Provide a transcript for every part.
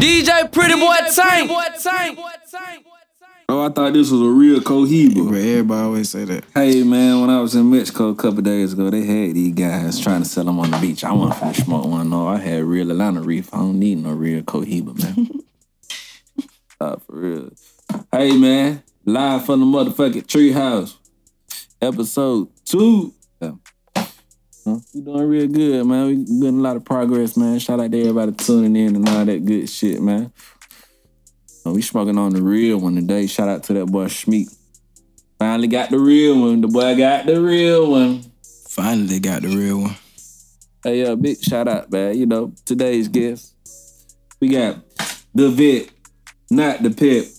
DJ Pretty Boy Tank. Oh, I thought this was a real Cohiba. But everybody always say that. Hey man, when I was in Mexico a couple days ago, they had these guys trying to sell them on the beach. I wasn't finna smoke one. No, I had real Atlanta Reef. I don't need no real Cohiba, man. uh, for real. Hey man, live from the motherfucking treehouse, episode two. Huh? We doing real good, man. We getting a lot of progress, man. Shout out to everybody tuning in and all that good shit, man. Uh, we smoking on the real one today. Shout out to that boy Schmeek. Finally got the real one. The boy got the real one. Finally got the real one. Hey, uh, big shout out, man. You know, today's guest. We got the vet, not the pep.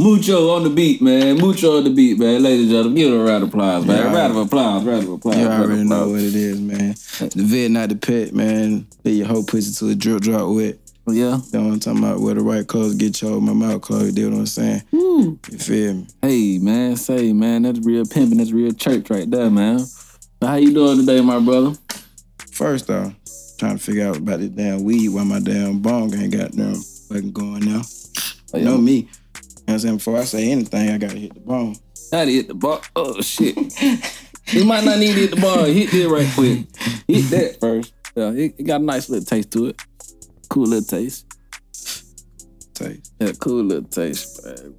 Mucho on the beat, man. Mucho on the beat, man. Ladies and gentlemen, give it a round of applause, man. Yeah. round of applause, round of applause. You round of already know what it is, man. The vet, not the pet, man. Let your whole pussy to a drip drop wet. Oh, yeah. That's what I'm talking about. Wear the right clothes, get your my mouth closed. You know what I'm saying? Hmm. You feel me? Hey, man. Say, man, that's real pimping. That's real church right there, man. So how you doing today, my brother? First off, trying to figure out about this damn weed why my damn bong ain't got them fucking going now. Oh, You know me. Know I'm saying? Before I say anything, I gotta hit the bone. Gotta hit the bar. Oh shit. you might not need to hit the bar. Hit that right quick. Hit that first. Yeah, it, it got a nice little taste to it. Cool little taste. Taste. Yeah, cool little taste, man.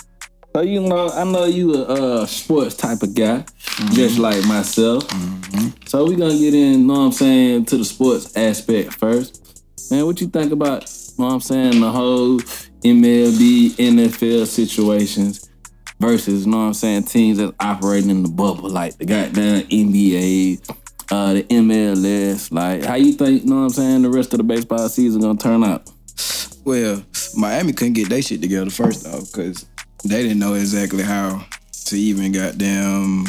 So you know, I know you a uh, sports type of guy, just like myself. So we gonna get in, you know what I'm saying, to the sports aspect first. Man, what you think about, know what I'm saying, the whole MLB, NFL situations versus, you know what I'm saying, teams that's operating in the bubble, like the goddamn NBA, uh, the MLS. Like, how you think, you know what I'm saying, the rest of the baseball season gonna turn out? Well, Miami couldn't get their shit together first off because they didn't know exactly how to even goddamn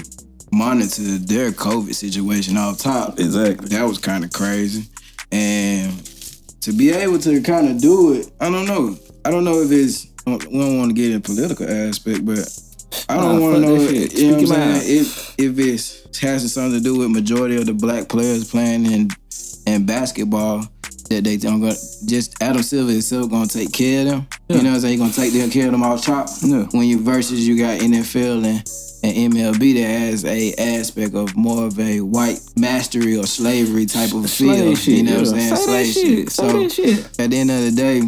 monitor their COVID situation off top. Exactly. That was kind of crazy. And to be able to kind of do it, I don't know. I don't know if it's, uh, we don't want to get in political aspect, but I don't Nah, want to know, that shit. you know what I'm saying? If, if it's has something to do with majority of the black players playing in, in basketball, that they don't go, just Adam Silver himself gonna take care of them. You know what I'm saying? He gonna take their care of them off top. Yeah. When you versus you got NFL and, and MLB that has a aspect of more of a white mastery or slavery type of feel. Slave you know what I'm yeah. saying? Slave shit. shit. So at the end of the day,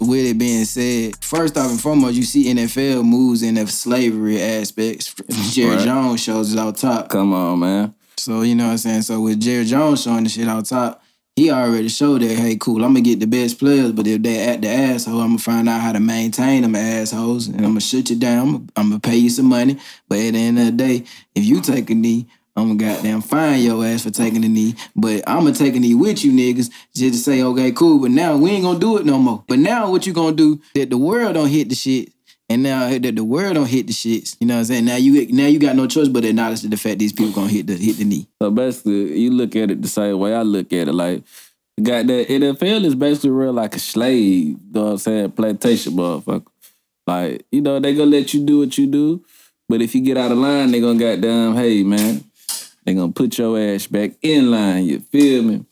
with it being said, first off and foremost, you see NFL moves in the slavery aspects. Jerry Right. Jones shows it out top. Come on, man. So you know what I'm saying. So with Jerry Jones showing the shit out top, he already showed that hey, cool, I'm gonna get the best players, but if they act the asshole, I'm gonna find out how to maintain them assholes, and I'm gonna shut you down. I'm gonna, I'm gonna pay you some money, but at the end of the day, if you take a knee. I'm gonna goddamn fine your ass for taking a knee, but I'm gonna take a knee with you niggas just to say, okay, cool, but now we ain't gonna do it no more. But now what you gonna do that the world don't hit the shit, and now that the world don't hit the shits, you know what I'm saying? Now you now you got no choice but to acknowledge the fact these people gonna hit the hit the knee. So basically, you look at it the same way I look at it. Like, got that NFL is basically real like a slave. You know what I'm saying? Plantation motherfucker. Like, you know, they gonna let you do what you do, but if you get out of line, they gonna goddamn, hey man, they gonna put your ass back in line. You feel me?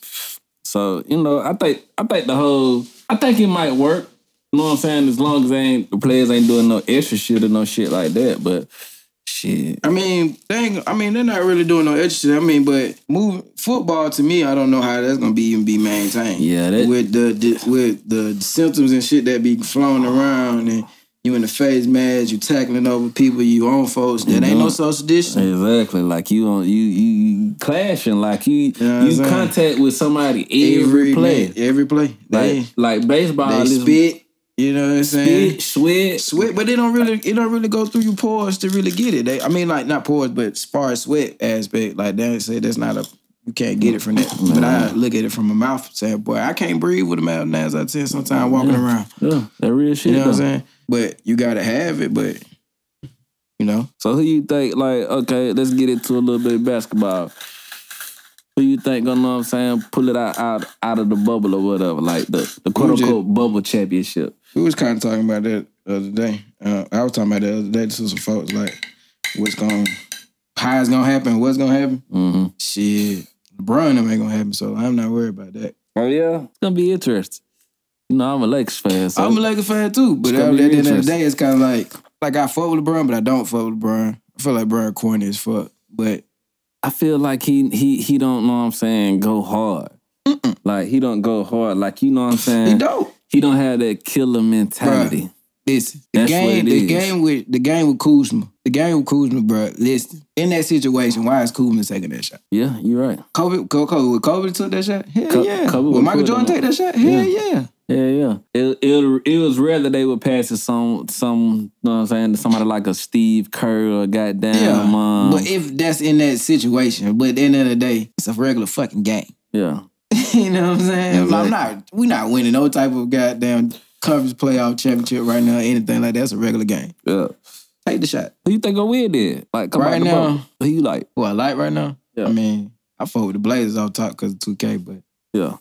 So you know, I think I think the whole I think it might work. You know what I'm saying? As long as they ain't the players ain't doing no extra shit or no shit like that. But shit, I mean, they ain't, I mean, they're not really doing no extra shit. I mean, but move football to me, I don't know how that's gonna be even be maintained. Yeah, that- with the, the with the symptoms and shit that be flowing around and you in the face mask, you tackling over people, you own folks. That ain't no mm-hmm. social distance. Exactly. Like you on you you, you clashing. Like you know you contact with somebody every, play. minute, every play. They Like like baseball they is spit. You know what I'm saying? spit, sweat. Sweat, but they don't really it don't really go through your pores to really get it. They, I mean, like not pores, but as far as sweat aspect, like they say that's not a you can't get it from that. But I mm-hmm. look at it from a mouth standpoint. Boy, I can't breathe with a mouth nine out of ten sometimes walking around. Yeah, that real shit. You know what I'm saying? But you gotta have it, but you know. So who you think like okay, let's get into a little bit of basketball. Who you think gonna know what I'm saying, pull it out out, out of the bubble or whatever, like the, the quote Who just- unquote bubble championship. We was kind of talking about that the other day. Uh, I was talking about that the other day to some folks, like what's going, how it's gonna happen, what's gonna happen. Mm-hmm. Shit, LeBron ain't gonna happen, so I'm not worried about that. Oh yeah, it's gonna be interesting. You know, I'm a Lakers fan. So I'm a Lakers fan too, but at the end of the day, it's kind of like like I fuck with LeBron, but I don't fuck with LeBron. I feel like LeBron corny as fuck, but I feel like he he he don't know what I'm saying go hard. Like he don't go hard. Like you know what I'm saying. he don't. He don't have that killer mentality. Listen, the That's what game, the is. game with the game with Kuzma, the game with Kuzma, bro. Listen, in that situation, why is Kuzma taking that shot? Yeah, you're right. Kobe, Kobe, Kobe, Kobe took that shot? Hell Co- yeah. Kobe would Michael Jordan take that shot? Hell yeah. Yeah, yeah. yeah. It it, it was rare that they would pass it some some you know what I'm saying to somebody like a Steve Kerr or goddamn Yeah. um, but if that's in that situation, but at the end of the day, it's a regular fucking game. yeah. you know what I'm saying? Exactly. I'm not we not winning no type of goddamn conference playoff championship right now, anything like that. It's a regular game. Yeah. Take the shot. Who you think gonna win then? Like come Right now- boat. Who you like? Who I like right now? Yeah. I mean, I fought with the Blazers off top because of 2K, but Yeah.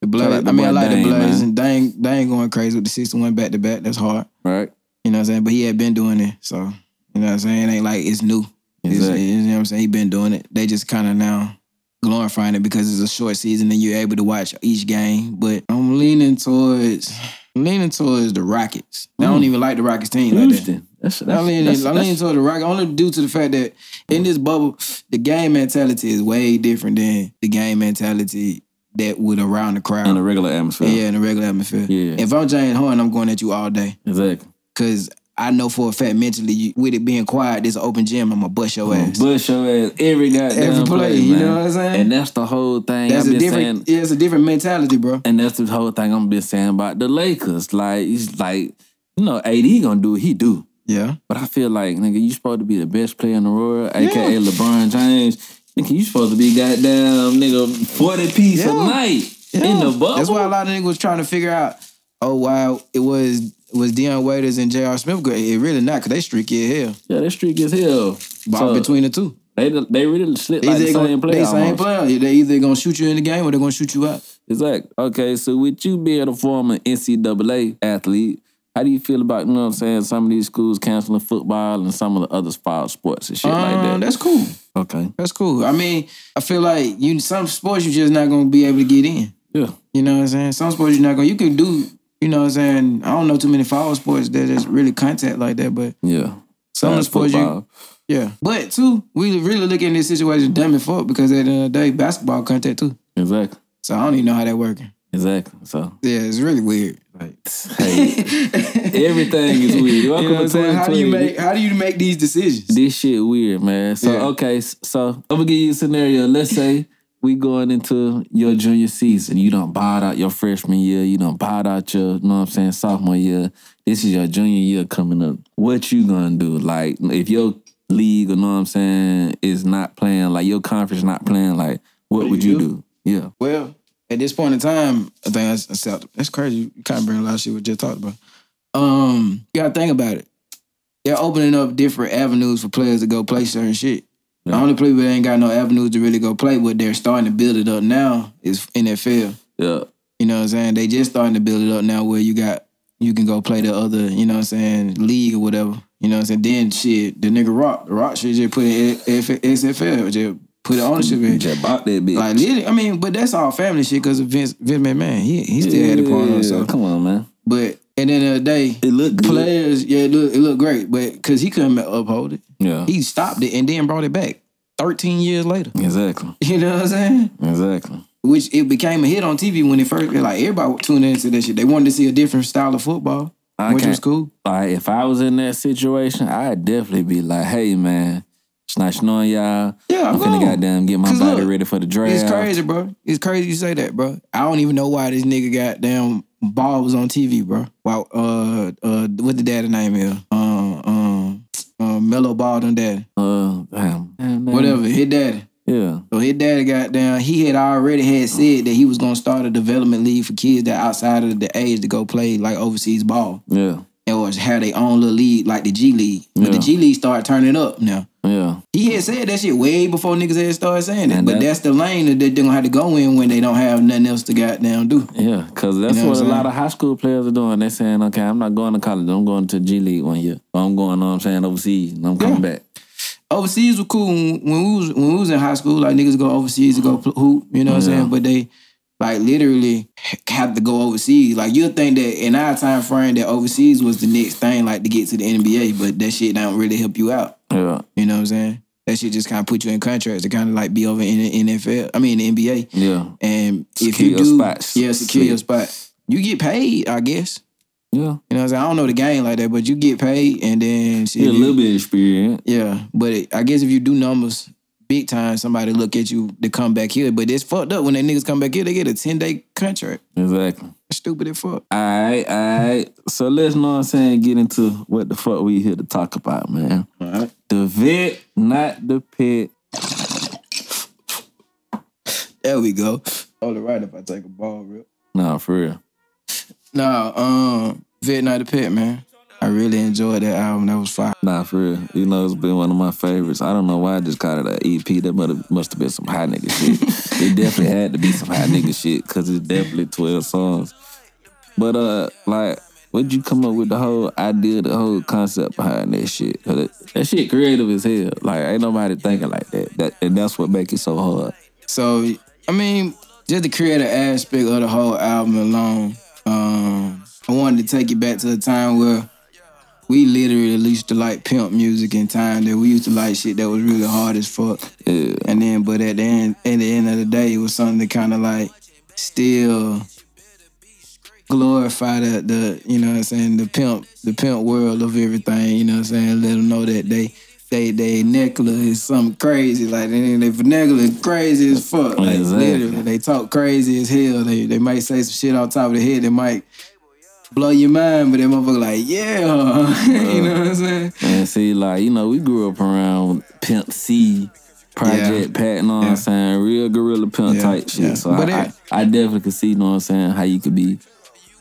The like the I mean, I like Dame, the Blazers man. and Dang, Dang going crazy with the 61 back to back. That's hard. Right. You know what I'm saying? But he had been doing it. So, you know what I'm saying? It ain't like it's new. It's- Exactly. you know what I'm saying? He been doing it. They just kind of now glorifying it because it's a short season and you're able to watch each game. But I'm leaning towards I'm leaning towards the Rockets. I don't Mm. even like the Rockets team like that. Houston. That's, that's, I'm leaning, that's, I'm that's- leaning toward the Rockets only due to the fact that in this bubble, the game mentality is way different than the game mentality that would around the crowd. in a regular atmosphere. yeah, in the regular atmosphere. Yeah. If I'm James Harden, I'm going at you all day. Exactly. Cause I know for a fact mentally, you, with it being quiet, this open gym, I'm gonna bust your ass. Bush your ass every goddamn Every play, play, you know what I'm saying? And that's the whole thing That's I've a different, saying. yeah, it's a different mentality, bro. And that's the whole thing I'm been saying about the Lakers. Like it's like, you know, AD gonna do what he do. Yeah, But I feel like, nigga, you supposed to be the best player in the world, aka LeBron James. Nigga, you supposed to be goddamn nigga 40 piece a Yeah. night in the bubble. That's why a lot of niggas was trying to figure out, oh wow, it was was Dion Waiters and J.R. Smith good. It really not, cause they streaky as hell. Yeah, that streak is hell. But So, between the two. they they really slid like the they same gonna, player. they same player. They either gonna shoot you in the game or they're gonna shoot you out. Exactly. Okay, so with you being a former NCAA athlete, how do you feel about, you know what I'm saying, some of these schools canceling football and some of the other fall sports and shit like Um, that? That's cool. okay. That's cool. I mean, I feel like you some sports you're just not gonna be able to get in. Yeah. You know what I'm saying? Some sports you're not gonna. You can do. You know what I'm saying? I don't know too many fall sports that is really contact like that, but Yeah. some of the Besides sports you. Yeah, but too, we really look at this situation dumb and fuck because at the end of the day, basketball contact too. Exactly. So I don't even know how that working. Exactly. So, Yeah, it's really weird. Like hey, everything is weird. You Welcome know what to? How do you make how do you make these decisions? This shit weird, man. So Yeah. okay, so I'm gonna give you a scenario. Let's say we going into your junior season. You don't bought out your freshman year. You don't bought out your, you know what I'm saying, sophomore year. This is your junior year coming up. What you gonna do? Like if your league, or know what I'm saying, is not playing, like your conference not playing, like what do would you you do? do? Yeah. Well, at this point in time, I think that's that's, that's crazy. You kind of bring a lot of shit we just talked about. Um, you gotta think about it. They're opening up different avenues for players to go play certain shit. The Yeah. only people that ain't got no avenues to really go play, but they're starting to build it up now is NFL. Yeah. You know what I'm saying? They just starting to build it up now where you got you can go play the other, you know what I'm saying, league or whatever. You know what I'm saying? Then shit, the nigga Rock, the Rock shit just put in XFL, just put the ownership in. Just bought that bitch. Like literally, I mean, but that's all family shit because of Vince Vince McMahon. He he still had the part on. So, Come on, man. but at the end of the day, It looked good. players, yeah, it look it looked great, but because he couldn't uphold it, Yeah. he stopped it and then brought it back. Thirteen years later, Exactly. you know what I'm saying? Exactly. Which it became a hit on TV when it first. Like everybody tuned into that shit. They wanted to see a different style of football, I which was cool. like if I was in that situation, I'd definitely be like, "Hey, man, it's nice knowing y'all. Yeah, I'm I'm finna going. goddamn get my 'Cause body look, ready for the draft." It's crazy, bro. It's crazy you say that, bro. I don't even know why this nigga goddamn ball was on TV, bro. Wow, uh, uh, what the daddy name is? Um, um, uh, Melo Ball done daddy. Uh, damn, damn, damn. Whatever, his daddy. Yeah, So his daddy got down. He had already had said that he was gonna start a development league for kids that outside of the age to go play like overseas ball. yeah, Or have their own little league like the G League. But the G League started turning up now. yeah, He had said that shit way before niggas had started saying it. But that- that's the lane that they're gonna have to go in when they don't have nothing else to goddamn do. yeah. Because that's You know what, what a lot of high school players are doing. They're saying, "Okay, I'm not going to college. I'm going to G League one year. I'm going, know what I'm saying, overseas, and I'm coming back." Overseas was cool when we was when we was in high school. Like niggas go overseas to go hoop, you know what I'm saying? But they like literally have to go overseas. Like you'll think that in our time frame that overseas was the next thing, like to get to the NBA, but that shit don't really help you out. Yeah. You know what I'm saying? That shit just kind of put you in contracts to kind of like be over in the NFL. I mean the NBA. Yeah. And if Secure you your do, spots. yeah, secure your Sleep. spot. You get paid, I guess. Yeah. You know what I'm saying? I don't know the game like that, but you get paid and then shit, Yeah, a little bit of experience. yeah, but it, I guess if you do numbers big time, somebody look at you to come back here. But it's fucked up when they niggas come back here, they get a 10 day contract. Exactly. Stupid as fuck. Alright, alright. So let's know what I'm saying, get into what the fuck we here to talk about, man. Alright. The vet, not the pet. There we go. Hold it right if I take a ball rip. Nah, for real. Nah, um, Vet not the Pet, man. I really enjoyed that album. That was fire. Nah, for real. You know, it's been one of my favorites. I don't know why I just called it an EP. That must have, must have been some high nigga shit. it definitely had to be some high nigga shit because it's definitely 12 songs. But, uh, like, where'd you come up with the whole idea, the whole concept behind that shit? 'Cause it, that shit creative as hell. Like, ain't nobody thinking like that. that and that's what make it so hard. So, I mean, just the creative aspect of the whole album alone, um, I wanted to take it back to a time where we literally used to like pimp music in time that we used to like shit that was really hard as fuck. Yeah. And then, but at the end, at the end of the day, it was something that kind of like still glorify the, the, you know what I'm saying, the pimp, the pimp world of everything, you know what I'm saying? Let them know that they, they, they necklace is something crazy. Like, they, they vernacular is crazy as fuck. Like, Exactly. literally, they talk crazy as hell. They, they might say some shit off top of the head They might blow your mind, but that motherfucker like, yeah, you know uh, what I'm saying? And see, like, you know, we grew up around Pimp C, Project Yeah. Pat, you know what Yeah. I'm saying? Real gorilla pimp Yeah, type shit. yeah. So But I, it- I, I definitely could see, you know what I'm saying, how you could be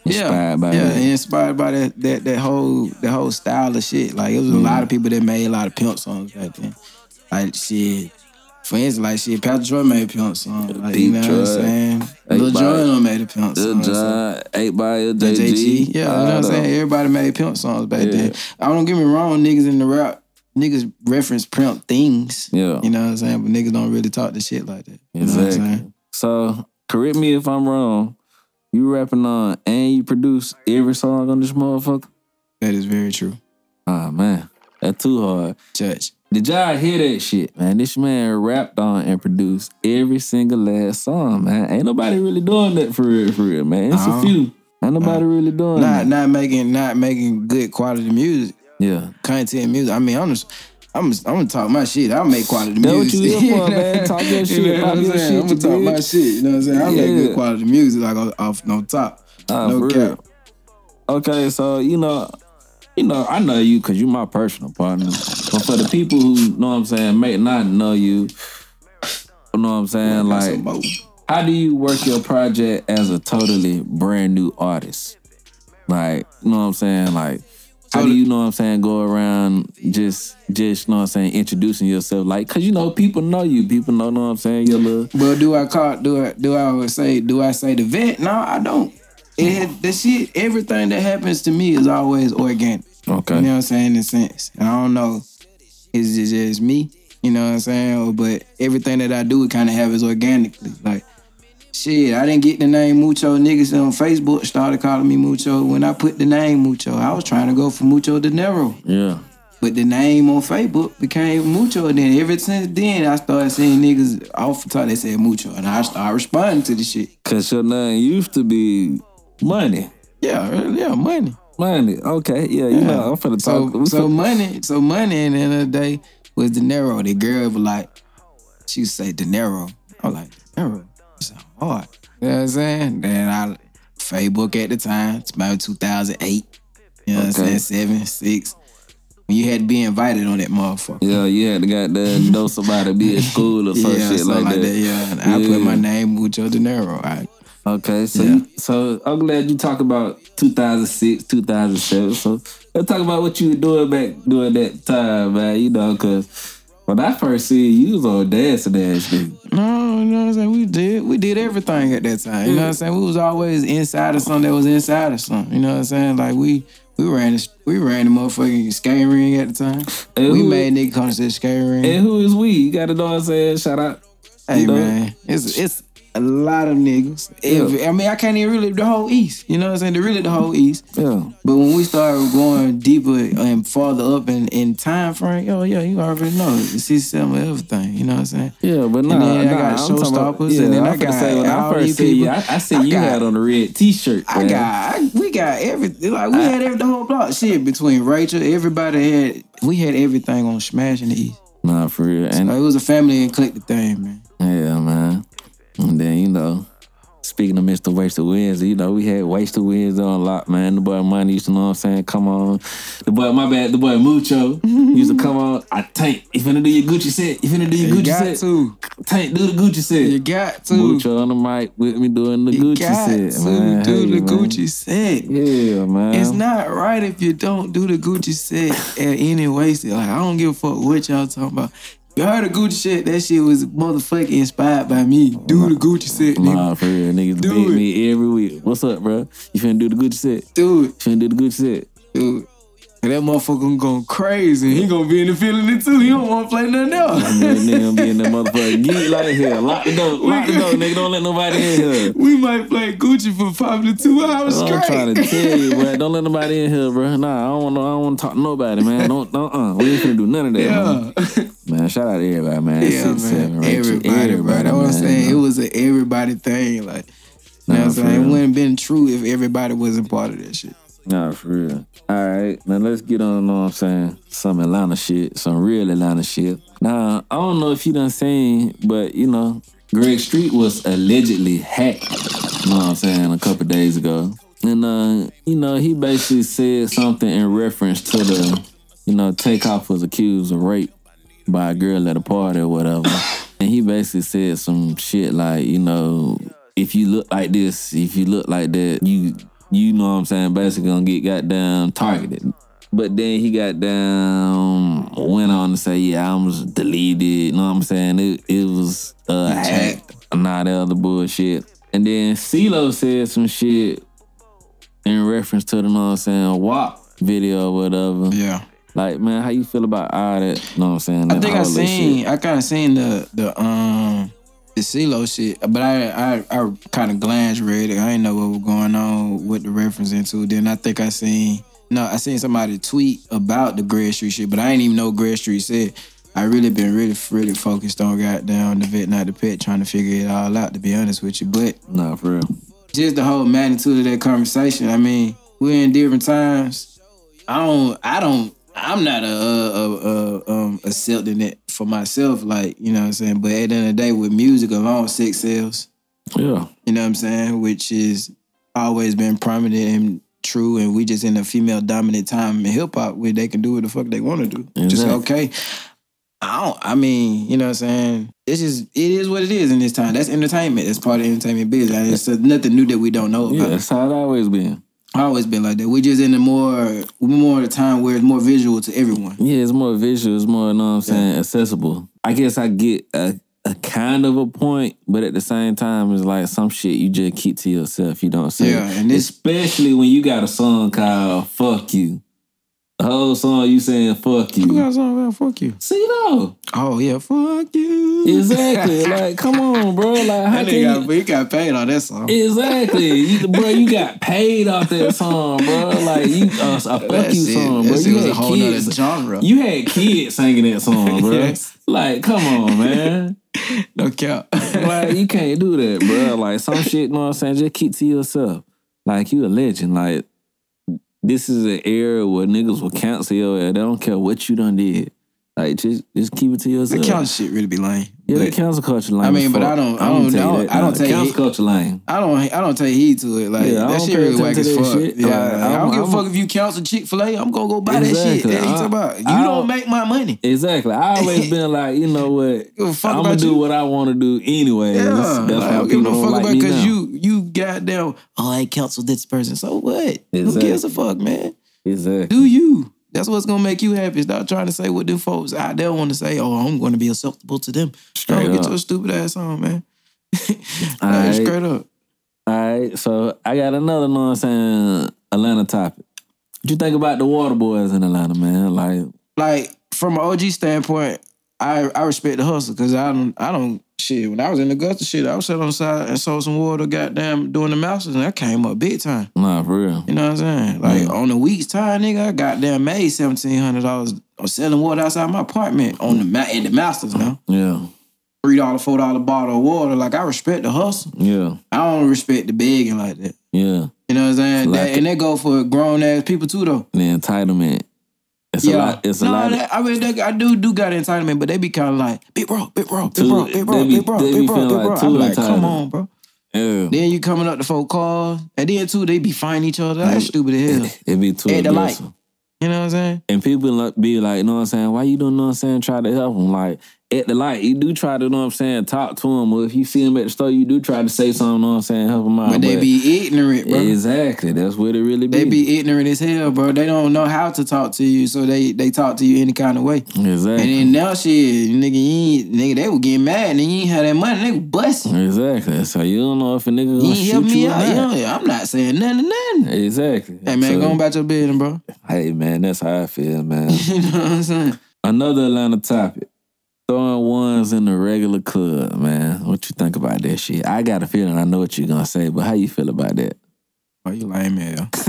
inspired yeah, by yeah, that. inspired by that that that whole that whole style of shit. Like it was a lot of people that made a lot of pimp songs back then. Like shit. For instance, like shit, Pastor Troy made a pimp song. Like, you know what I'm saying? Eight Lil Jon made a pimp song. so- John, 8 by The JG. Yeah, you know what I'm saying? Everybody made pimp songs back Yeah. then. I don't get me wrong, niggas in the rap, niggas reference pimp things. Yeah. You know what I'm saying? But niggas don't really talk the shit like that. You know what I'm Exactly. saying? So, correct me if I'm wrong. You rapping on and you produce every song on this motherfucker? That is very true. Ah, man. That's too hard. Church. Did y'all hear that shit, man? This man rapped on and produced every single last song, man. Ain't nobody really doing that for real, for real, man. It's a few. Ain't nobody really doing Not that. not making not making good quality music. Yeah. content music. I mean, I'm just, I'm just, I'm gonna talk my shit. I make quality music. That what you here for, man. Talk your shit, You know what I'm saying? shit, I'm gonna talk my shit. You know what I'm saying? I make good quality music, like off, off no top. Ah, no cap. real. Okay, so you know, you know, I know you because you my personal partner. But for the people who know what I'm saying, may not know you, you know what I'm saying, like how do you work your project as a totally brand new artist? Like, you know what I'm saying? Like, how do you know what I'm saying? Go around just, just, you know what I'm saying, introducing yourself. Like, cause you know, people know you. People know, know what I'm saying? Your little, But do I call? Do I? Do I always say? Do I say the vet? No, I don't. It the shit. Everything that happens to me is always organic. Okay. You know what I'm saying? In a sense, and I don't know, is it just me? You know what I'm saying? Oh, but everything that I do, it kind of happens organically. Like, shit, I didn't get the name Mucho. Niggas on Facebook started calling me Mucho. When I put the name Mucho, I was trying to go for Mucho De Niro. Yeah. But the name on Facebook became Mucho. And then ever since then, I started seeing niggas off the top, they said Mucho. And I started responding to the shit. Cause your name used to be money. Yeah, yeah, money. Money. Okay. Yeah, you know, I'm finna So, talk. so money, so money in the end of the day was De Niro. The girl was like, she say De Niro. I'm like, De Niro, that hard. You know what I'm saying? Then I, Facebook at the time, it's about 2008. You know what I'm saying? Seven, six. When you had to be invited on that motherfucker. yeah, you had to got to know somebody be at school or some yeah, shit something like, that. Yeah, and I put my name Mucho De Niro. I, Okay, so Yeah. you, so I'm glad you talk about 2006, 2007. So let's talk about what you were doing back during that time, man. You know, cause when I first see you, you was on dancing ass nigga. No, you know what I'm saying? We did we did everything at that time. You know what I'm saying? We was always inside of something that was inside of something. You know what I'm saying? Like we we ran the, we ran the motherfucking skating ring at the time. And we who- made nigga come to the skating ring. And who is we? You gotta know what I'm saying? Shout out. hey you know? man, it's it's a lot of niggas. Every, I mean, I can't even really the whole East. You know what I'm saying? The really the whole East. Yeah. But when we started going deeper and farther up in, in time frame, oh yeah, you already know it's system of everything. You know what I'm saying? Yeah, but nah, And then I nah, got I'm talking about- showstoppers, and then I finna got say, when I first see you, people. I, I see I you got- had on a red T-shirt. I got, I, we got everything. Like we had every, the whole block. Shit, between Rachel, everybody had, we had everything on Smash in the East. nah for real, and So it was a family and the thing, man. yeah, man. And then you know, speaking of Mr. Waste Wasted Wins, you know we had Waste Wasted Wins on lock, man. The boy Money used to know what I'm saying. Come on, the boy, my bad, the boy Mucho used to come on. I tank. You finna do your Gucci set. You finna do your You Gucci got set. to. Tank, do the Gucci set. You got to. Mucho on the mic with me doing the You Gucci got set, to man. do Hey, the man. Gucci set. Yeah, man. It's not right if you don't do the Gucci set at any wasted. Like I don't give a fuck what y'all talking about. You heard the Gucci shit, that shit was motherfucking inspired by me. Do the Gucci set, nigga. Nah, for real, niggas Do beat it. me every week. What's up, bro? You finna do the Gucci set? Do it, You finna do the Gucci set? do it. And that motherfucker going crazy. He gonna be in the feeling it too. He don't wanna play nothing else. Nigga be in that motherfucker. Geek like hell. Lock the door. Lock the door, nigga. Don't let nobody in here. we might play Gucci for probably two hours I'm straight. trying to tell you, bro. Don't let nobody in here, bro. Nah, I don't want. I don't want to talk to nobody, man. Don't. Don't. Uh, we ain't gonna do none of that, man. yeah. Man, shout out to everybody, man. Yeah, Six, man. seven, Rachel. everybody, bro. That's what I'm man. saying. It was an everybody thing. Like, you know what I'm saying? It wouldn't been true if everybody wasn't part of that shit. Nah, for real. All right, now let's get on, know what I'm saying, some Atlanta shit, some real Atlanta shit. Now, I don't know if you done seen, but you know, Greg Street was allegedly hacked, you know what I'm saying, a couple days ago. And, uh, you know, he basically said something in reference to the, you know, Takeoff was accused of rape by a girl at a party or whatever. And he basically said some shit like, you know, if you look like this, if you look like that, you you know what I'm saying, basically gonna get goddamn targeted. But then he got down, went on to say, yeah, I was deleted. You know what I'm saying? It, it was uh, hacked, not the other bullshit. And then CeeLo said some shit in reference to the, you know what I'm saying, WAP video or whatever. Yeah. Like, man, how you feel about all that? You know what I'm saying? I think I seen. I kind of seen the the um the CeeLo shit, but I I, I kind of glanced read it. I didn't know what was going on, what the reference into. Then I think I seen no, I seen somebody tweet about the Greg Street shit, but I didn't even know Greg Street said. I really been really really focused on goddamn the vet not the pet, trying to figure it all out. To be honest with you, but Nah, for real. just the whole magnitude of that conversation. I mean, we're in different times. I don't. I don't. I'm not a, a, a, a um accepting it for myself. Like you know what I'm saying. But at the end of the day, with music alone, sex sells. Yeah. You know what I'm saying, which is always been prominent and true. And we just in a female dominant time in hip hop where they can do what the fuck they want to do. Just okay. I don't. I mean, you know what I'm saying. It's just it is what it is in this time. That's entertainment. That's part of entertainment business. And It's nothing new that we don't know about. Yeah, about. that's how it always been. Always been like that. We just in a more more of a time where it's more visual to everyone. Yeah, it's more visual. It's more, you know what I'm saying, accessible. I guess I get a, a kind of a point, but at the same time, it's like some shit you just keep to yourself. You don't say. Yeah, and especially when you got a song called "Fuck You." The whole song you saying "Fuck You You." got song about fuck you. See though, Oh yeah, fuck you. exactly. like, come on, bro. Like, how That can nigga you? got, he got paid on that song. Exactly, you, bro. You got paid off that song, bro. Like you, uh, a fuck That you shit- song, that bro. shit You was a had whole nother kids. genre. You had kids singing that song, bro. Yes. Like, come on, man. No cap. like, you can't do that, bro. Like, some shit, you know what I'm saying? Just keep to yourself. Like, you a legend. Like, this is an era where niggas will cancel your ass. They don't care what you done did. Like, just just keep it to yourself. the count shit really be lame. yeah, the But cancel culture lane. I mean, but. I don't- I don't- I don't- that I don't take cancel it- culture lane. I don't I don't take heed to it. Like Yeah, that shit really whack as fuck. shit. Yeah, Like, I don't I'm- give a I'm- fuck if you cancel Chick Fil A. I'm gonna go buy that shit. That you I- talking about? You I don't don't- make my money. Exactly. I always been like, you know what? A I'm gonna do you. what I want to do anyway. Yeah, That's like, I why don't give people no don't fuck like about because you you goddamn. Oh, I canceled this person. So what? Who gives a fuck, man? exactly. Do you? That's what's gonna make you happy. Stop trying to say what them folks out there want to say. Oh, I'm going to be acceptable to them. Straight get up. your stupid ass on, man. All right. Straight up. All right, so I got another, know what I'm saying, Atlanta topic. What you think about the water boys in Atlanta, man? Like, Like from an OG standpoint, I I respect the hustle because I don't I don't shit. When I was in Augusta, shit, I was sitting on the side and sold some water, goddamn, doing the masters, and I came up big time. Nah, for real. You know what I'm saying? Like Yeah. on a week's time, nigga, I goddamn made seventeen hundred dollars on selling water outside my apartment on the ma- at the masters now. Yeah, Three dollar, four dollar bottle of water. Like I respect the hustle. yeah, I don't respect the begging like that. yeah. You know what I'm saying? Like That- and that go for grown ass people too, though. The entitlement. It's a lot. It's a no, lot. that, I mean, that, I do do got entitlement, but they be kind of like big bro, big bro, big bro, big bro, big bro, big bro, big bro. I'm like, come on, bro. yeah. Then you coming up to four cars, and then too they be fighting each other. That's stupid as hell. It be too the light. You know what I'm saying? And people be like, you know what I'm saying? Why you don't know what I'm saying? Try to help them. Like, at the light, you do try to, you know what I'm saying, talk to them. Or if you see them at the store, you do try to say something, you know what I'm saying, help them out. But they be ignorant, bro. Exactly. That's what it really be. They be ignorant as hell, bro. They don't know how to talk to you, so they they talk to you any kind of way. Exactly. And then now shit, nigga, you ain't, nigga, they were getting mad, and you ain't had that money, they were busting. Exactly. So you don't know if a nigga gonna shoot help me you or out. Not. know, I'm not saying nothing nothing. Exactly. Hey man, So, go on about your business, bro. Hey man, that's how I feel, man. you know what I'm saying? Another Atlanta topic. Throwing ones in the regular club, man. What you think about that shit? I got a feeling I know what you're gonna say, but how you feel about that? Oh, you lame hell.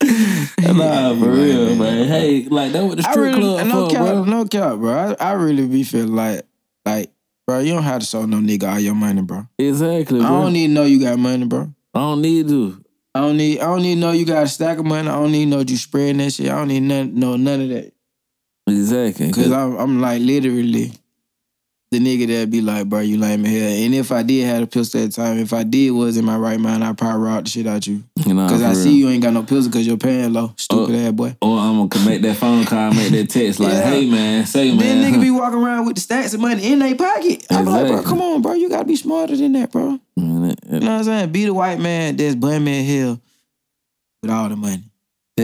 nah, for real, man. Hey, like that what the strip really, club no for, cap, bro. no cap, bro. I, I really be feeling like, like, bro, you don't have to show no nigga all your money, bro. Exactly, I bro. don't need to know you got money, bro. I don't need to. I don't need, I don't need to know you got a stack of money. I don't need to know you spreading that shit. I don't need none, know none of that. Exactly. Cause I'm, I'm like literally the nigga that be like, bro, you lame as hell. And if I did have a pistol at the time, if I did was in my right mind, I'd probably rob the shit out you. you know, Cause I real. see you ain't got no pistol cause you're paying low. Stupid Oh. ass boy. Or I'm gonna make that phone call, make that text like, Yeah. hey man, say man. Then nigga be walking around with the stacks of money in their pocket. I'm like, bro, come on, bro. You gotta be smarter than that, bro. Man, You know what I'm saying? Be the white man that's bum man hell with all the money.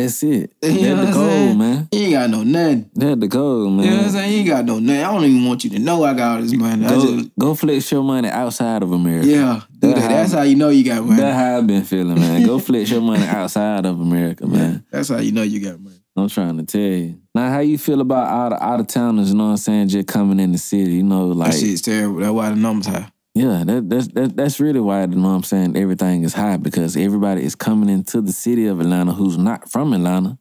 That's it. You That's the goal, man. You ain't got no nothing. That's the goal, man. You know what I'm saying? You ain't got no nothing. I don't even want you to know I got all this money. Go, just, go flex your money outside of America. yeah, do That that. how- That's how you know you got money. That's how I've been feeling, man. Go flex your money outside of America, man. That's how you know you got money. I'm trying to tell you. Now, how you feel about out of out of towners? You know what I'm saying? Just coming in the city, you know, like That shit's terrible. That's why the numbers high. Yeah, that, that's that, that's really why you know what I'm saying. Everything is high because everybody is coming into the city of Atlanta who's not from Atlanta.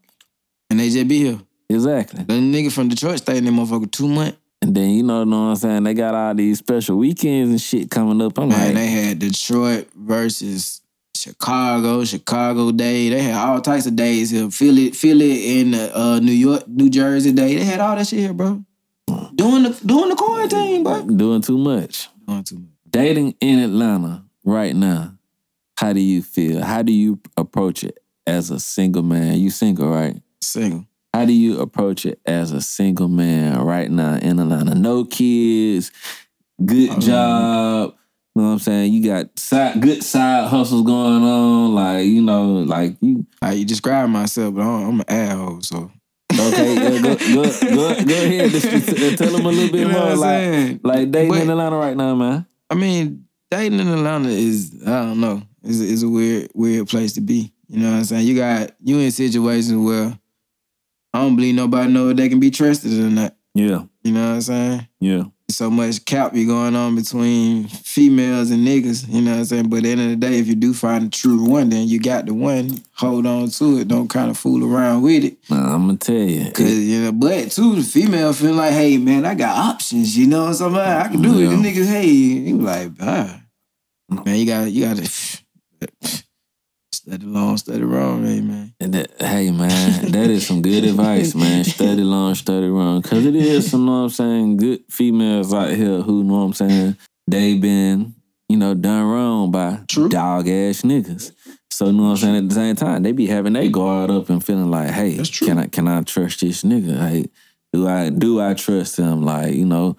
And they just be here. Exactly. The nigga from Detroit stayed in that motherfucker two months. And then you know, know what I'm saying? They got all these special weekends and shit coming up. I'm Man, like, they had Detroit versus Chicago, Chicago Day. They had all types of days here. Philly, Philly and uh, New York, New Jersey Day. They had all that shit here, bro. Doing the doing the quarantine, bro. doing too much. Doing too much. Dating in Atlanta right now. How do you feel? How do you approach it as a single man? You single, right? Single. How do you approach it as a single man right now in Atlanta? No kids, good Um, job. You know what I'm saying? You got side, good side hustles going on. Like, you know, like you I you describe myself, but I'm, I'm an asshole, so. okay, yeah, go, go, go, go ahead. Just, just tell them a little bit You know more. Like, like dating But- in Atlanta right now, man. I mean, dating in Atlanta is I don't know. Is is a weird weird place to be. You know what I'm saying? You got you in situations where I don't believe nobody know if they can be trusted or not. Yeah, You know what I'm saying? yeah. So much cap be going on between females and niggas. You know what I'm saying? But at the end of the day, if you do find the true one, then you got the one. Hold on to it. Don't kind of fool around with it. Nah, I'm gonna tell you. Cause you know, but too, the female feel like, hey man, I got options, you know, what I'm saying? I can do it. The niggas, hey, you like, ah, man, you got, you got to study long, study wrong, hey man. And that, hey man, that is some good advice, man. Study long, study wrong. Cause it is some, know what I'm saying, good females out here who know what I'm saying, they been, you know, done wrong by True. dog ass niggas. So you know what I'm saying, at the same time, they be having their guard up and feeling like, hey, can I can I trust this nigga? Like, do I do I trust him? Like, you know,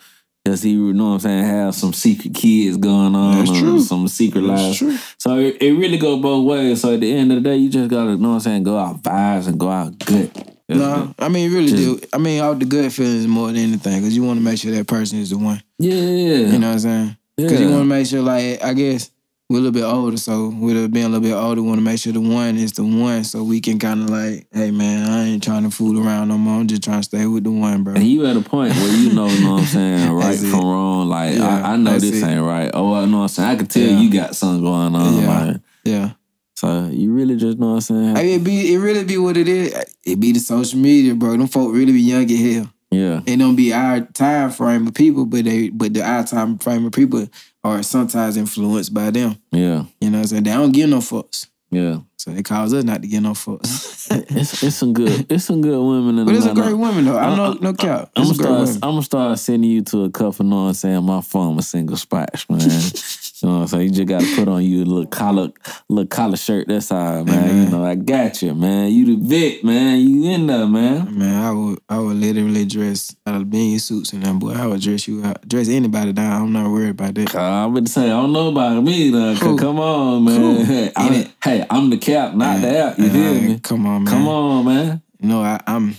does he you know what I'm saying, have some secret kids going on That's or true. some secret That's lives? true. So it, it really go both ways. So at the end of the day, you just gotta, you know what I'm saying, go out vibes and go out good. That's No. I mean, really Just- do. I mean, all the good feelings more than anything, because you want to make sure that person is the one. Yeah. You know what I'm saying? Because you want to make sure, like, I guess, we're a little bit older, so with it being a little bit older, want to make sure the one is the one, so we can kind of like, hey man, I ain't trying to fool around no more. I'm just trying to stay with the one, bro. And you at a point where you know, know what I'm saying, right from wrong. Like Yeah, I, I know this it. ain't right. Oh, I know what I'm saying. I can tell Yeah. you got something going on, Yeah. man. Yeah, So you really just know what I'm saying. I mean, it be it really be what it is. It be the social media, bro. Them folk really be young as hell. Yeah, It don't be our time frame of people, but they but the our time frame of people are sometimes influenced by them. yeah, You know what I'm saying? They don't give no fucks. yeah. So they cause us not to get no fucks. It's it's some good it's some good women in but it's a great woman though. I don't know no cap. I'm gonna start. I'm gonna start sending you to a couple. Know what I'm saying? My former single spots, man. you know what I'm saying? You just gotta put on you a little collar, little collar shirt. That's all, man. man. You know, I got you, man. You the Vic, man. You in there, man. Man, I would I would literally dress out of being suits and them boy. I would dress you out, dress anybody down. I'm not worried about that. I'm gonna say I don't know about me, though. Come on, man. Cool. Hey, I'm, the cap, not the app. You Uh, me? Come on, man. Come on, man. You know I, I'm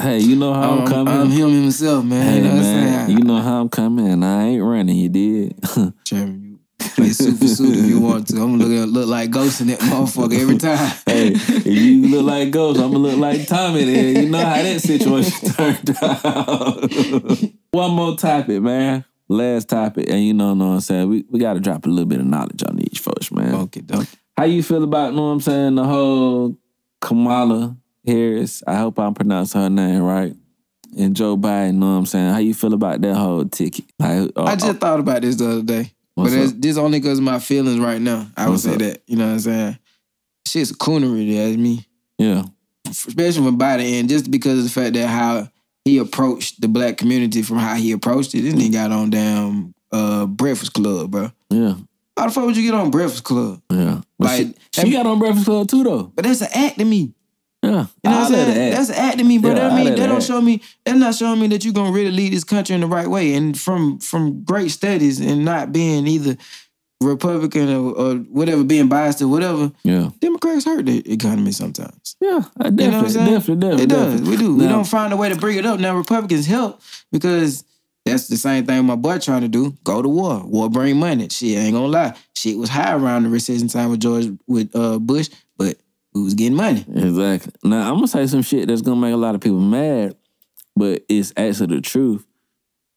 Hey, you know how I'm, I'm, coming. I'm him himself, man. hey, you know man, you know how I'm coming. I ain't running. You did. play super suit if you want to. I'm gonna look, look like Ghost in that motherfucker every time. Hey, if you look like Ghost, I'm gonna look like Tommy. Then you know how that situation turned out. One more topic, man. Last topic, and you know, know what I'm saying. We we gotta drop a little bit of knowledge on each folks, man. okay, dope. How you feel about, know what I'm saying, the whole Kamala Harris? I hope I'm pronouncing her name right. And Joe Biden, know what I'm saying? How you feel about that whole ticket? Like, uh, I just thought about this the other day. What's but this only because of my feelings right now. I What's would say up? that. You know what I'm saying? Shit's coonery, that's me. yeah, especially from Biden, and just because of the fact that how he approached the black community from how he approached it, this nigga got on damn uh, Breakfast Club, bro. yeah, How the fuck would you get on Breakfast Club? yeah. But Like, she, she got on Breakfast Club too, though. But that's an act to me. Yeah, You know what I'm saying? it. That's an act to me, but Yeah, that I'll mean that don't show me that's not showing me that you're gonna really lead this country in the right way. And from from great studies and not being either Republican or, or whatever, being biased or whatever, yeah. Democrats hurt the economy sometimes. Yeah, I You know what I'm definitely, saying? definitely, definitely. It does. definitely. We do. We don't find a way to bring it up. Now Republicans help because that's the same thing my boy trying to do. Go to war. War bring money. Shit, I ain't gonna lie. Shit was high around the recession time with George with uh Bush, was getting money. Exactly. Now I'm gonna say some shit that's gonna make a lot of people mad, but it's actually the truth.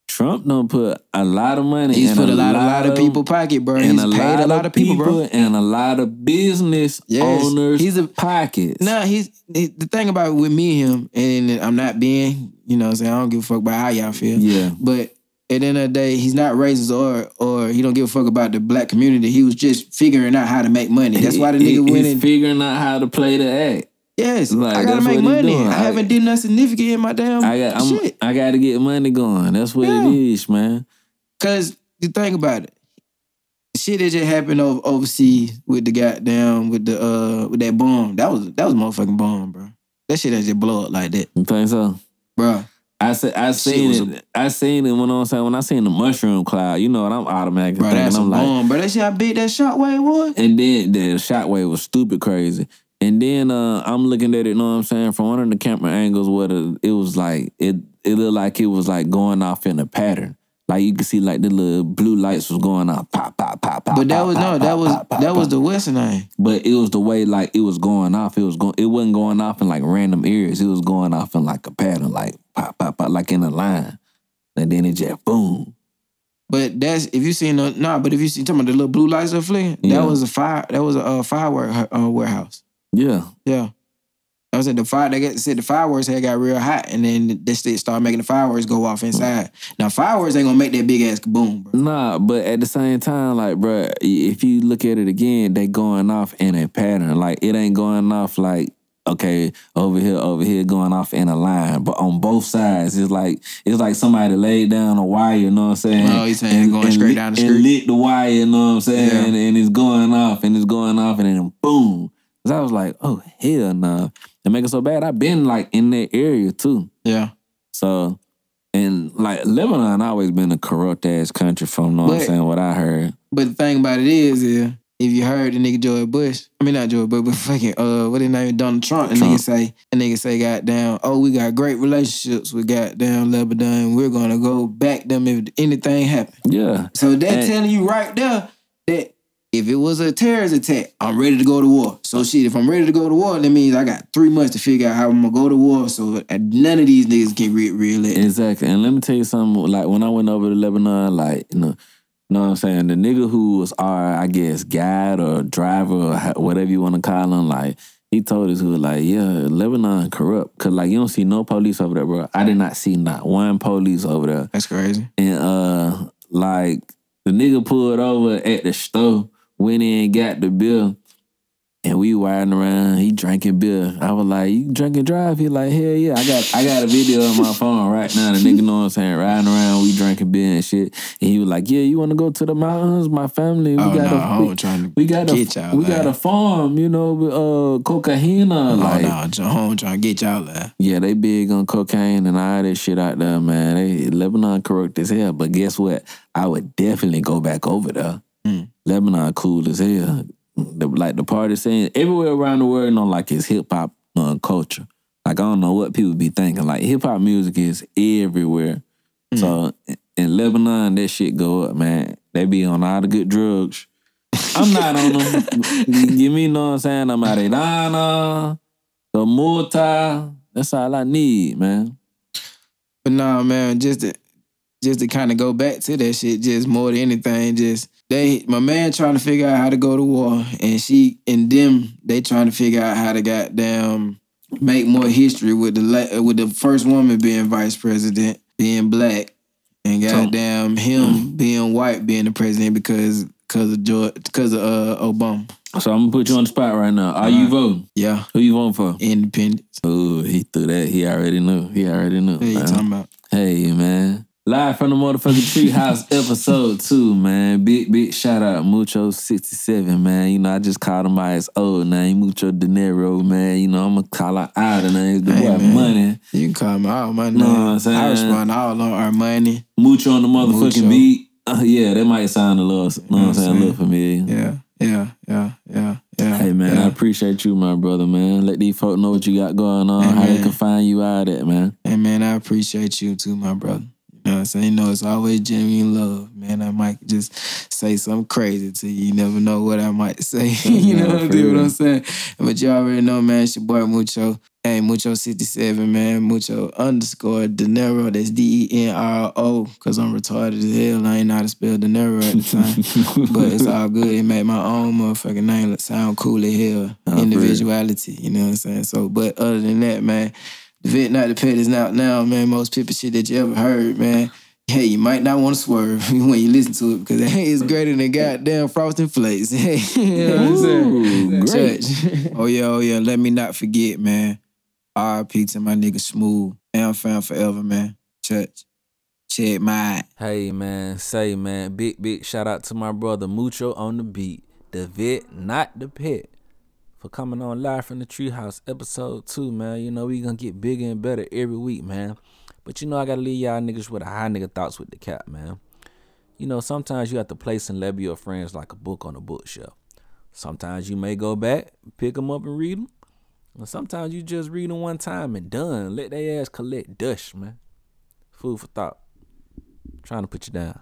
Trump don't put a lot of money. He's in put a lot, lot of people pocket, bro. and He's a paid lot a lot of people, bro. and a lot of business Yes. owners. He's a- pockets. Nah, he's he- the thing about it with me and him, and I'm not being, you know, I'm saying I don't give a fuck about how y'all feel. Yeah. But at the end of the day, he's not racist or or he don't give a fuck about the black community. He was just figuring out how to make money. That's why the He- nigga he- went he's in. figuring out how to play the act. Yes, Like, I gotta make money. I, I- haven't did nothing significant in my damn I got. I'm, shit. I got to get money going. That's what Yeah. it is, man. Cause you think about it, shit that just happened over overseas with the goddamn with the uh with that bomb. That was that was a motherfucking bomb, bro. That shit ain't just blow up like that, You think so? bro. I said I seen it. I seen it when I'm saying when I seen the mushroom cloud. You know what I'm automatically Bro, thinking. a I'm like, bomb, bro. That shit how big that shot shockwave was. And then the shot shockwave was stupid crazy. And then uh, I'm looking at it, you know what I'm saying, from one of the camera angles where the, it was like it it looked like it was like going off in a pattern. Like you could see like the little blue lights was going off, pop, pop, pop, pop. But that pop, was no, pop, that was that was the Western name. But it was the way like it was going off. It was going. It wasn't going off in like random areas. It was going off in like a pattern, like pop, pop, pop, like in a line. And then it just boom. But that's if you seen the nah. But if you see talking about the little blue lights that flicking, Yeah. that was a fire. That was a uh, firework uh, warehouse. Yeah. Yeah. I was at the fire. They said the fireworks had got real hot, and then they st- started making the fireworks go off inside. Now fireworks ain't gonna make that big ass kaboom, bro. Nah, but at the same time, like, bruh, if you look at it again, they going off in a pattern. Like, it ain't going off like, okay, over here, over here, going off in a line. But on both sides, it's like it's like somebody laid down a wire, you know what I'm saying? Oh, you saying it's going straight lit, down the And street? lit the wire, you know what I'm saying? Yeah. And, and it's going off, and it's going off, and then boom. Cause I was like, oh, hell nah. It make it so bad. I've been like in that area too. Yeah. So, and like Lebanon always been a corrupt ass country from know what I'm saying, what I heard. But the thing about it is, is if you heard the nigga George Bush, I mean not George Bush, but fucking uh, what his name, Donald Trump, Trump. nigga say, the nigga say, goddamn, oh, we got great relationships with goddamn Lebanon. We're gonna go back them if anything happen. Yeah. So that's And- telling you right there that if it was a terrorist attack, I'm ready to go to war. So shit, if I'm ready to go to war, that means I got three months to figure out how I'm gonna go to war. So none of these niggas can re-. Exactly. And let me tell you something. Like when I went over to Lebanon, like you know, know what I'm saying. The nigga who was our, I guess, guide or driver or whatever you want to call him, like he told us who was like, yeah, Lebanon corrupt. Cause like you don't see no police over there, bro. I did not see not one police over there. That's crazy. And uh, like the nigga pulled over at the store, went in, got the bill, and we riding around. He drinking beer. I was like, "You drinking drive?" He like, "Hell yeah!" I got I got a video on my phone right now. The nigga know what I'm saying, riding around, we drinking beer and shit. And he was like, "Yeah, you want to go to the mountains? My family, we Oh, got no, a we, trying to we got get a y'all, we got a farm, you know, with, uh, cocaine. like, oh no, John home trying to get y'all there. yeah, they big on cocaine and all that shit out there, man. They Lebanon corrupt as hell. But guess what? I would definitely go back over there. Mm. Lebanon cool as hell. The, like the party scene everywhere around the world, you know, like it's hip hop uh, culture. Like I don't know what people be thinking. Like hip hop music is everywhere. So in- Lebanon, that shit go up, man. They be on all the good drugs. I'm not on them. Give me know what I'm saying? I'm Adana, the Multa. That's all I need, man. But nah, man, just to just to kind of go back to that shit, just more than anything, just they my man trying to figure out how to go to war, and she and them they trying to figure out how to goddamn make more history with the with the first woman being vice president, being black, and goddamn him mm. being white being the president because because of George because of uh, Obama. So I'm gonna put you on the spot right now. Are you uh-huh. voting? Yeah, Who you voting for? independence. Oh, he threw that. He already knew. He already knew. What you man. talking about? Hey man. Live from the motherfucking treehouse episode two, man. Big, big shout out Mucho67, man. You know, I just called him by his old name, Mucho De Niro, man. You know, I'm gonna call her out all the names. The Hey, boy man. money. You can call me all my name. Know what I'm saying? I respond all on our money. Mucho on the motherfucking Mucho. beat. Uh, yeah, that might sound a little, you know what I'm saying, a little familiar. Yeah, yeah, yeah, yeah, yeah. Hey man, I appreciate you, my brother, man. Let these folk know what you got going on, Hey, how they can find you out at, man. Hey man, I appreciate you too, my brother. Know what I'm saying? You know it's always genuine love, man. I might just say something crazy to you. You never know what I might say. you know what, what. I'm saying? But you already know, man, it's your boy Mucho. Hey, Mucho67, man. Mucho underscore De Niro. That's D-E-N-R-O. Cause I'm retarded as hell. I ain't know how to spell De Niro at the time. but it's all good. It made my own motherfucking name sound cool as hell. Nah, for real. Individuality, you know what I'm saying? So, but other than that, man, the vet not the pet is out now, man. Most people shit that you ever heard, man. Hey, you might not want to swerve when you listen to it because hey, it's greater than goddamn frosting flakes. Hey, you know what I'm saying? Ooh, great. Church. Oh yeah, oh yeah. Let me not forget, man. R.I.P. to my nigga Smooth. I'm fan forever, man. Church. Check my Hey man, say man, big big shout out to my brother Mucho on the beat, the vet, not the pet, for coming on live from the treehouse episode two, man. You know we gonna get bigger and better every week, man. But you know I gotta leave y'all niggas with a high nigga thoughts with the cap, man. You know sometimes you have to place and label your friends like a book on a bookshelf. Sometimes you may go back, pick them up and read them. And sometimes you just read them one time and done. Let their ass collect dust, man. Food for thought. Trying to put you down.